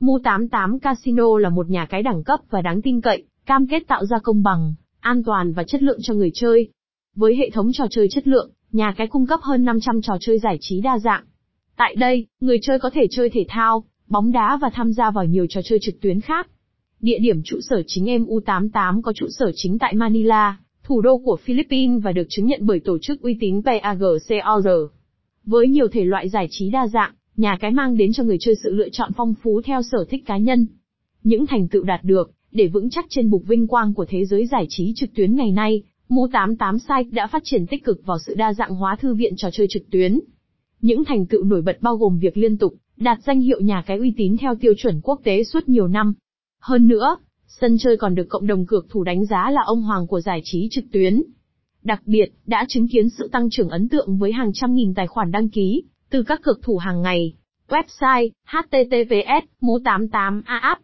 Mu88 Casino là một nhà cái đẳng cấp và đáng tin cậy, cam kết tạo ra công bằng, an toàn và chất lượng cho người chơi. Với hệ thống trò chơi chất lượng, nhà cái cung cấp hơn 500 trò chơi giải trí đa dạng. Tại đây, người chơi có thể chơi thể thao, bóng đá và tham gia vào nhiều trò chơi trực tuyến khác. Địa điểm trụ sở chính MU88 có trụ sở chính tại Manila, thủ đô của Philippines và được chứng nhận bởi tổ chức uy tín PAGCOR. Với nhiều thể loại giải trí đa dạng, nhà cái mang đến cho người chơi sự lựa chọn phong phú theo sở thích cá nhân. Những thành tựu đạt được, để vững chắc trên bục vinh quang của thế giới giải trí trực tuyến ngày nay, Mu88 Site đã phát triển tích cực vào sự đa dạng hóa thư viện trò chơi trực tuyến. Những thành tựu nổi bật bao gồm việc liên tục đạt danh hiệu nhà cái uy tín theo tiêu chuẩn quốc tế suốt nhiều năm. Hơn nữa, sân chơi còn được cộng đồng cược thủ đánh giá là ông hoàng của giải trí trực tuyến. Đặc biệt, đã chứng kiến sự tăng trưởng ấn tượng với hàng trăm nghìn tài khoản đăng ký, từ các cực thủ hàng ngày. Website, https://mu88.app